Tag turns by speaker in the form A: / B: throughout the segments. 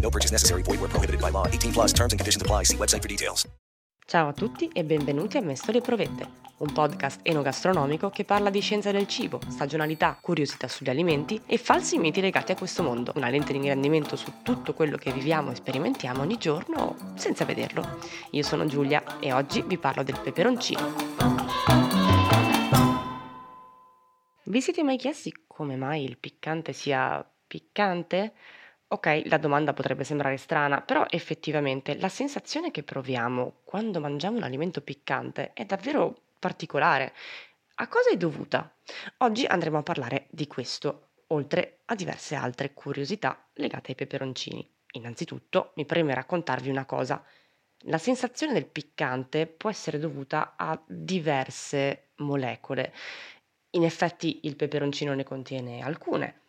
A: No purchase necessary. Void where prohibited by law. 18 plus terms and conditions apply. See website for details.
B: Ciao a tutti e benvenuti a Mestole e Provette, un podcast enogastronomico che parla di scienza del cibo, stagionalità, curiosità sugli alimenti e falsi miti legati a questo mondo. Una lente di ingrandimento su tutto quello che viviamo e sperimentiamo ogni giorno senza vederlo. Io sono Giulia e oggi vi parlo del peperoncino. Vi siete mai chiesti come mai il piccante sia piccante? Ok, la domanda potrebbe sembrare strana, però effettivamente la sensazione che proviamo quando mangiamo un alimento piccante è davvero particolare. A cosa è dovuta? Oggi andremo a parlare di questo, oltre a diverse altre curiosità legate ai peperoncini. Innanzitutto mi preme raccontarvi una cosa. La sensazione del piccante può essere dovuta a diverse molecole. In effetti il peperoncino ne contiene alcune,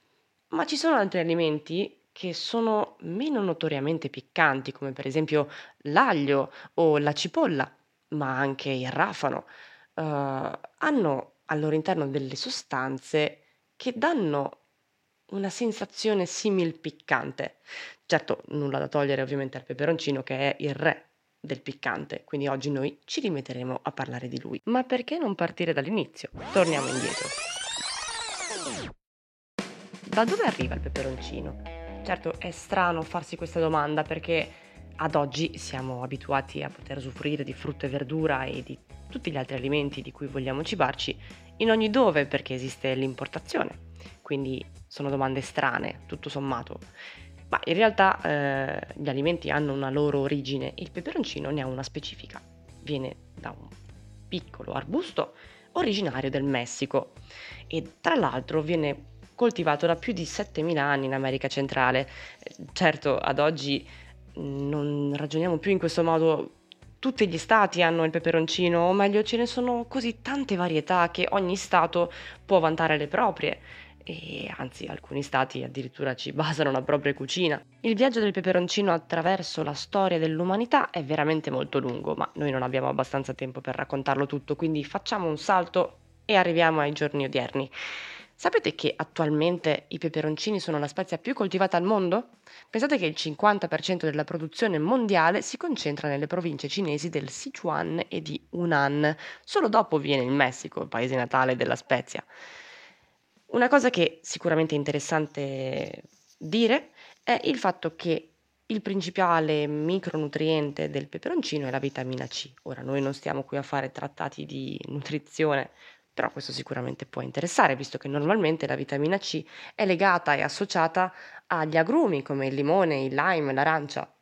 B: ma ci sono altri alimenti che sono meno notoriamente piccanti, come per esempio l'aglio o la cipolla, ma anche il rafano, eh, hanno al loro interno delle sostanze che danno una sensazione simil piccante. Certo, nulla da togliere ovviamente al peperoncino che è il re del piccante, quindi oggi noi ci rimetteremo a parlare di lui. Ma perché non partire dall'inizio? Torniamo indietro. Da dove arriva il peperoncino? Certo, è strano farsi questa domanda perché ad oggi siamo abituati a poter usufruire di frutta e verdura e di tutti gli altri alimenti di cui vogliamo cibarci in ogni dove perché esiste l'importazione. Quindi sono domande strane, tutto sommato. Ma in realtà eh, gli alimenti hanno una loro origine e il peperoncino ne ha una specifica. Viene da un piccolo arbusto originario del Messico e tra l'altro viene coltivato da più di 7.000 anni in America centrale. Certo, ad oggi non ragioniamo più in questo modo. Tutti gli stati hanno il peperoncino, o meglio ce ne sono così tante varietà che ogni stato può vantare le proprie e anzi alcuni stati addirittura ci basano la propria cucina. Il viaggio del peperoncino attraverso la storia dell'umanità è veramente molto lungo, ma noi non abbiamo abbastanza tempo per raccontarlo tutto, quindi facciamo un salto e arriviamo ai giorni odierni. Sapete che attualmente i peperoncini sono la spezia più coltivata al mondo? Pensate che il 50% della produzione mondiale si concentra nelle province cinesi del Sichuan e di Hunan. Solo dopo viene il Messico, il paese natale della spezia. Una cosa che sicuramente è interessante dire è il fatto che il principale micronutriente del peperoncino è la vitamina C. Ora, noi non stiamo qui a fare trattati di nutrizione però questo sicuramente può interessare, visto che normalmente la vitamina C è legata e associata agli agrumi come il limone, il lime, l'arancia.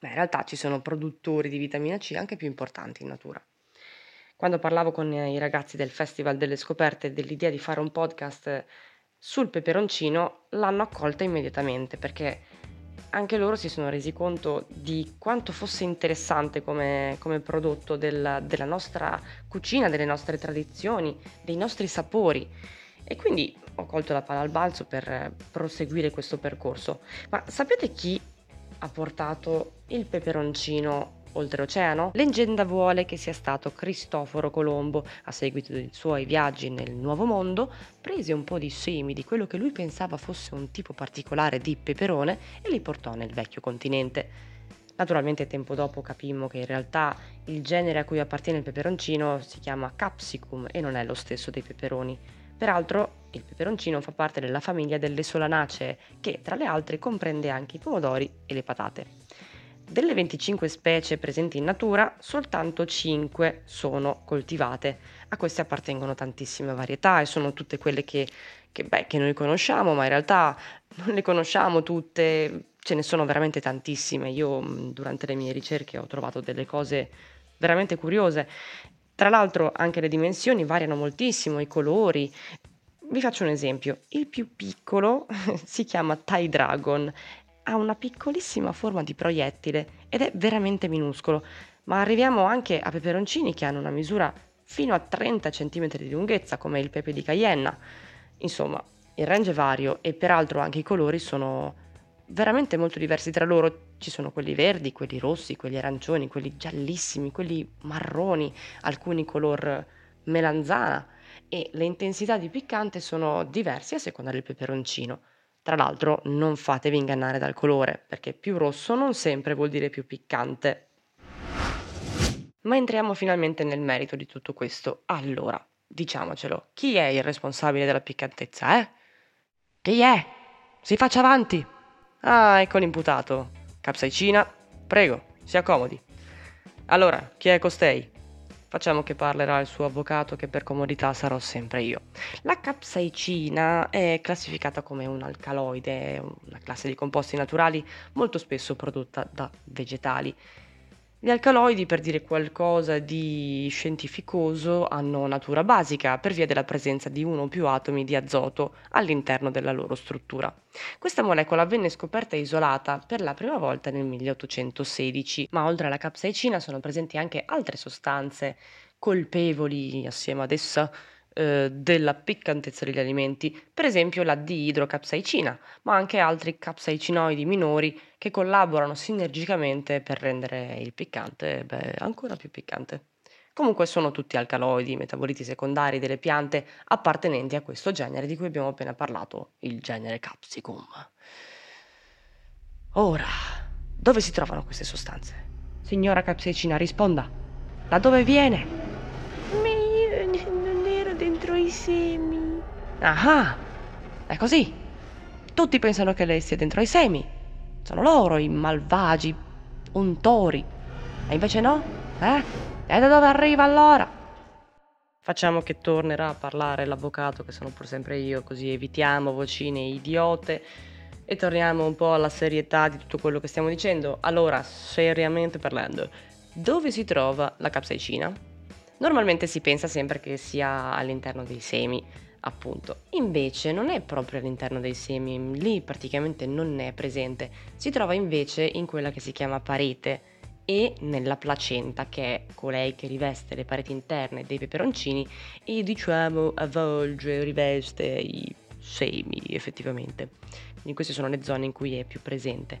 B: Ma in realtà ci sono produttori di vitamina C anche più importanti in natura. Quando parlavo con i ragazzi del Festival delle Scoperte dell'idea di fare un podcast sul peperoncino, l'hanno accolta immediatamente perché anche loro si sono resi conto di quanto fosse interessante come, come prodotto del, della nostra cucina, delle nostre tradizioni, dei nostri sapori. E quindi ho colto la palla al balzo per proseguire questo percorso. Ma sapete chi ha portato il peperoncino oltreoceano? Leggenda vuole che sia stato Cristoforo Colombo, a seguito dei suoi viaggi nel Nuovo Mondo, prese un po' di semi di quello che lui pensava fosse un tipo particolare di peperone e li portò nel vecchio continente. Naturalmente tempo dopo capimmo che in realtà il genere a cui appartiene il peperoncino si chiama Capsicum e non è lo stesso dei peperoni. Peraltro il peperoncino fa parte della famiglia delle solanacee, che tra le altre comprende anche i pomodori e le patate. Delle 25 specie presenti in natura, soltanto 5 sono coltivate. A queste appartengono tantissime varietà e sono tutte quelle che, che, beh, che noi conosciamo, ma in realtà non le conosciamo tutte, ce ne sono veramente tantissime. Io durante le mie ricerche ho trovato delle cose veramente curiose. Tra l'altro anche le dimensioni variano moltissimo, i colori. Vi faccio un esempio. Il più piccolo si chiama Thai Dragon ha una piccolissima forma di proiettile ed è veramente minuscolo. ma arriviamo anche a peperoncini che hanno una misura fino a 30 cm di lunghezza, come il pepe di Cayenne. Insomma, il range è vario e peraltro anche i colori sono veramente molto diversi tra loro. Ci sono quelli verdi, quelli rossi, quelli arancioni, quelli giallissimi, quelli marroni, alcuni color melanzana e le intensità di piccante sono diverse a seconda del peperoncino. Tra l'altro non fatevi ingannare dal colore, perché più rosso non sempre vuol dire più piccante. Ma entriamo finalmente nel merito di tutto questo. Allora, diciamocelo, chi è il responsabile della piccantezza, eh? Chi è? Si faccia avanti! Ah, ecco l'imputato. Capsaicina, prego, si accomodi. Allora, chi è costei? Facciamo che parlerà il suo avvocato che per comodità sarò sempre io. La capsaicina è classificata come un alcaloide, una classe di composti naturali molto spesso prodotta da vegetali. Gli alcaloidi, per dire qualcosa di scientificoso, hanno natura basica per via della presenza di uno o più atomi di azoto all'interno della loro struttura. Questa molecola venne scoperta e isolata per la prima volta nel 1816, ma oltre alla capsaicina sono presenti anche altre sostanze colpevoli assieme ad essa eh, della piccantezza degli alimenti, per esempio la diidrocapsaicina, ma anche altri capsaicinoidi minori che collaborano sinergicamente per rendere il piccante beh, ancora più piccante. Comunque sono tutti alcaloidi, metaboliti secondari delle piante appartenenti a questo genere di cui abbiamo appena parlato, il genere Capsicum. Ora, dove si trovano queste sostanze? Signora Capsaicina, risponda. Da dove viene?
C: I semi.
B: Ah, è così. Tutti pensano che lei sia dentro ai semi. Sono loro i malvagi untori. E invece no? Eh? E da dove arriva allora? Facciamo che tornerà a parlare l'avvocato, che sono pur sempre io, così evitiamo vocine idiote e torniamo un po' alla serietà di tutto quello che stiamo dicendo. Allora, seriamente parlando, dove si trova la capsaicina? Normalmente si pensa sempre che sia all'interno dei semi, appunto. Invece non è proprio all'interno dei semi, lì praticamente non è presente. Si trova invece in quella che si chiama parete e nella placenta, che è colei che riveste le pareti interne dei peperoncini e diciamo avvolge, riveste i semi effettivamente. Quindi queste sono le zone in cui è più presente.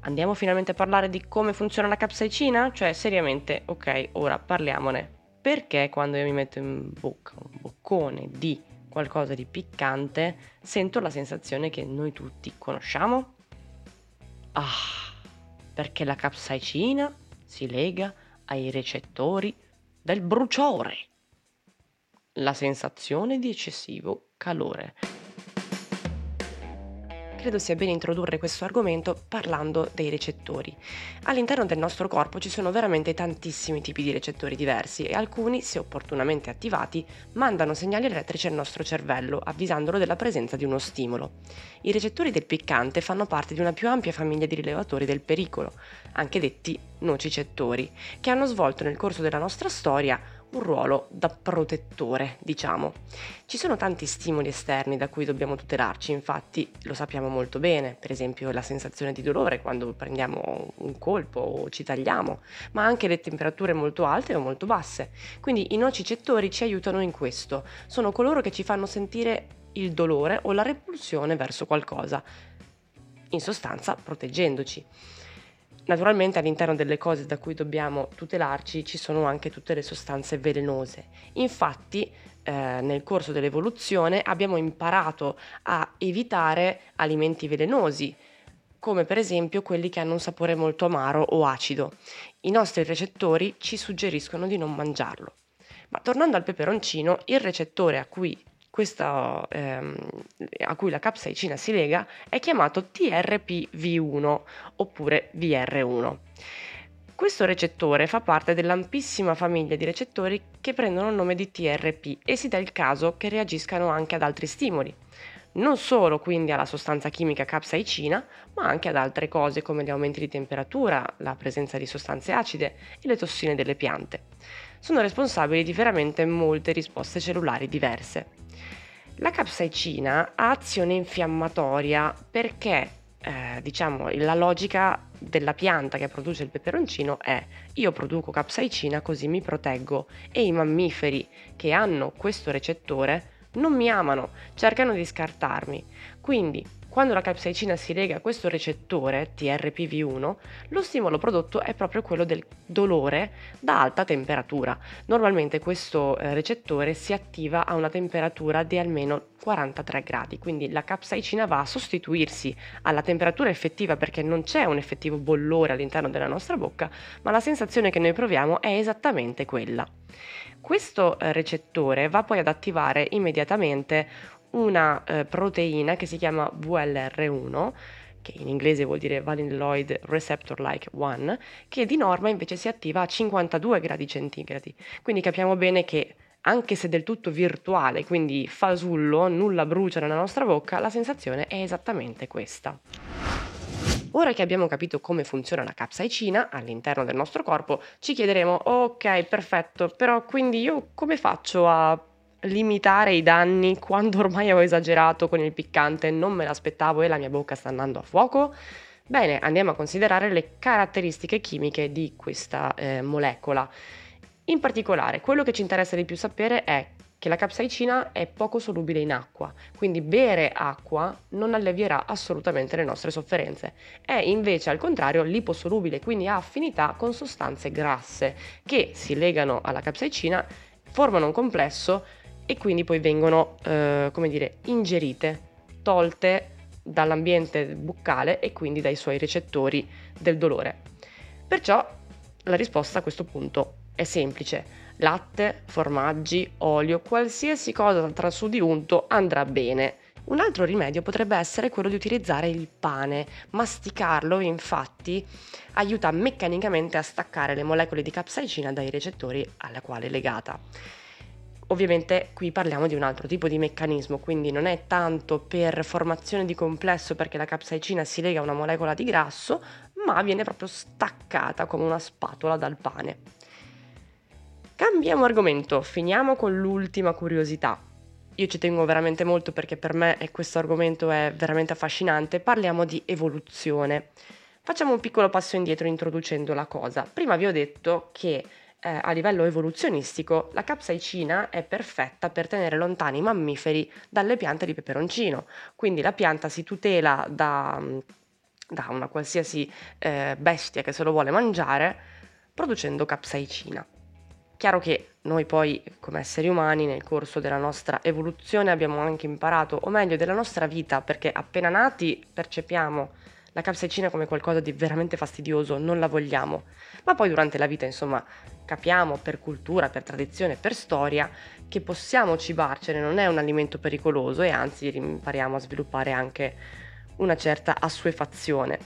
B: Andiamo finalmente a parlare di come funziona la capsaicina? Cioè, seriamente, ok, ora parliamone. Perché quando io mi metto in bocca un boccone di qualcosa di piccante, sento la sensazione che noi tutti conosciamo? Ah, perché la capsaicina si lega ai recettori del bruciore. La sensazione di eccessivo calore credo sia bene introdurre questo argomento parlando dei recettori. All'interno del nostro corpo ci sono veramente tantissimi tipi di recettori diversi e alcuni, se opportunamente attivati, mandano segnali elettrici al nostro cervello, avvisandolo della presenza di uno stimolo. I recettori del piccante fanno parte di una più ampia famiglia di rilevatori del pericolo, anche detti nocicettori, che hanno svolto nel corso della nostra storia un ruolo da protettore, diciamo. Ci sono tanti stimoli esterni da cui dobbiamo tutelarci, infatti lo sappiamo molto bene, per esempio la sensazione di dolore quando prendiamo un colpo o ci tagliamo, ma anche le temperature molto alte o molto basse. Quindi i nocicettori ci aiutano in questo, sono coloro che ci fanno sentire il dolore o la repulsione verso qualcosa, in sostanza proteggendoci. Naturalmente all'interno delle cose da cui dobbiamo tutelarci ci sono anche tutte le sostanze velenose. Infatti eh, nel corso dell'evoluzione abbiamo imparato a evitare alimenti velenosi, come per esempio quelli che hanno un sapore molto amaro o acido. I nostri recettori ci suggeriscono di non mangiarlo. Ma tornando al peperoncino, il recettore a cui questa, ehm, a cui la capsaicina si lega è chiamato TRPV1 oppure VR1. Questo recettore fa parte dell'ampissima famiglia di recettori che prendono il nome di TRP e si dà il caso che reagiscano anche ad altri stimoli. Non solo quindi alla sostanza chimica capsaicina, ma anche ad altre cose come gli aumenti di temperatura, la presenza di sostanze acide e le tossine delle piante. Sono responsabili di veramente molte risposte cellulari diverse. La capsaicina ha azione infiammatoria perché eh, diciamo, la logica della pianta che produce il peperoncino è io produco capsaicina così mi proteggo e i mammiferi che hanno questo recettore non mi amano, cercano di scartarmi. Quindi quando la capsaicina si lega a questo recettore TRPV1, lo stimolo prodotto è proprio quello del dolore da alta temperatura. Normalmente questo eh, recettore si attiva a una temperatura di almeno 43 gradi, quindi la capsaicina va a sostituirsi alla temperatura effettiva perché non c'è un effettivo bollore all'interno della nostra bocca, ma la sensazione che noi proviamo è esattamente quella. Questo eh, recettore va poi ad attivare immediatamente una eh, proteina che si chiama VLR1 che in inglese vuol dire Vanilloid Receptor Like 1, che di norma invece si attiva a 52 gradi centigradi. Quindi capiamo bene che anche se del tutto virtuale, quindi fasullo, nulla brucia nella nostra bocca, la sensazione è esattamente questa. Ora che abbiamo capito come funziona la capsaicina all'interno del nostro corpo, ci chiederemo, ok, perfetto, però quindi io come faccio a limitare i danni quando ormai ho esagerato con il piccante, non me l'aspettavo e la mia bocca sta andando a fuoco? Bene, andiamo a considerare le caratteristiche chimiche di questa eh, molecola. In particolare, quello che ci interessa di più sapere è che la capsaicina è poco solubile in acqua, quindi bere acqua non allevierà assolutamente le nostre sofferenze. È invece al contrario liposolubile, quindi ha affinità con sostanze grasse che si legano alla capsaicina, formano un complesso e quindi poi vengono, eh, come dire, ingerite, tolte dall'ambiente buccale e quindi dai suoi recettori del dolore. Perciò la risposta a questo punto è semplice. Latte, formaggi, olio, qualsiasi cosa tra su di unto andrà bene. Un altro rimedio potrebbe essere quello di utilizzare il pane. Masticarlo, infatti, aiuta meccanicamente a staccare le molecole di capsaicina dai recettori alla quale è legata. Ovviamente qui parliamo di un altro tipo di meccanismo, quindi non è tanto per formazione di complesso perché la capsaicina si lega a una molecola di grasso, ma viene proprio staccata come una spatola dal pane. Cambiamo argomento, finiamo con l'ultima curiosità. Io ci tengo veramente molto perché per me questo argomento è veramente affascinante. Parliamo di evoluzione. Facciamo un piccolo passo indietro introducendo la cosa. Prima vi ho detto che eh, a livello evoluzionistico la capsaicina è perfetta per tenere lontani i mammiferi dalle piante di peperoncino, quindi la pianta si tutela da, da una qualsiasi eh, bestia che se lo vuole mangiare producendo capsaicina. Chiaro che noi poi come esseri umani nel corso della nostra evoluzione abbiamo anche imparato, o meglio della nostra vita, perché appena nati percepiamo la capsaicina come qualcosa di veramente fastidioso, non la vogliamo, ma poi durante la vita insomma capiamo per cultura, per tradizione, per storia che possiamo cibarcene, non è un alimento pericoloso e anzi impariamo a sviluppare anche una certa assuefazione.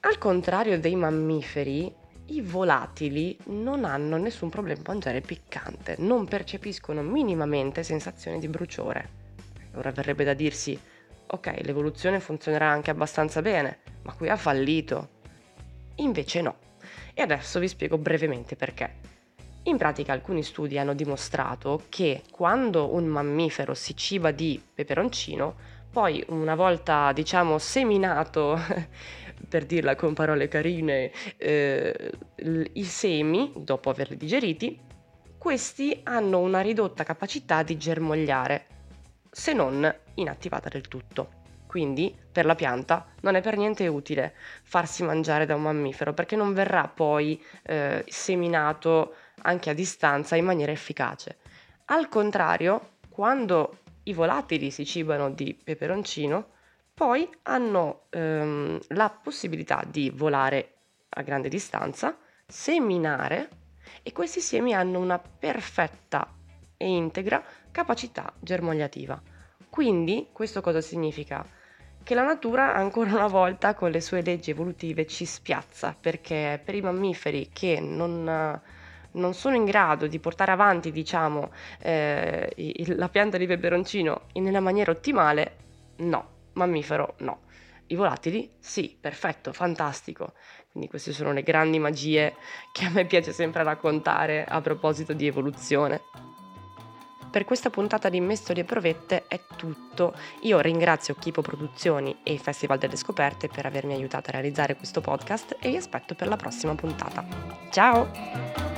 B: Al contrario dei mammiferi, i volatili non hanno nessun problema a mangiare piccante, non percepiscono minimamente sensazioni di bruciore. Ora verrebbe da dirsi, ok, l'evoluzione funzionerà anche abbastanza bene, ma qui ha fallito. Invece no. E adesso vi spiego brevemente perché. In pratica alcuni studi hanno dimostrato che quando un mammifero si ciba di peperoncino, poi una volta diciamo seminato, per dirla con parole carine, eh, i semi, dopo averli digeriti, questi hanno una ridotta capacità di germogliare, se non inattivata del tutto. Quindi per la pianta non è per niente utile farsi mangiare da un mammifero perché non verrà poi eh, seminato anche a distanza in maniera efficace. Al contrario, quando i volatili si cibano di peperoncino, poi hanno ehm, la possibilità di volare a grande distanza, seminare e questi semi hanno una perfetta e integra capacità germogliativa. Quindi questo cosa significa? che la natura ancora una volta con le sue leggi evolutive ci spiazza perché per i mammiferi che non, non sono in grado di portare avanti diciamo eh, la pianta di peperoncino nella maniera ottimale no, mammifero no i volatili sì, perfetto, fantastico quindi queste sono le grandi magie che a me piace sempre raccontare a proposito di evoluzione Per questa puntata di Mestoli e Provette è tutto. Io ringrazio Chipo Produzioni e il Festival delle Scoperte per avermi aiutato a realizzare questo podcast e vi aspetto per la prossima puntata. Ciao!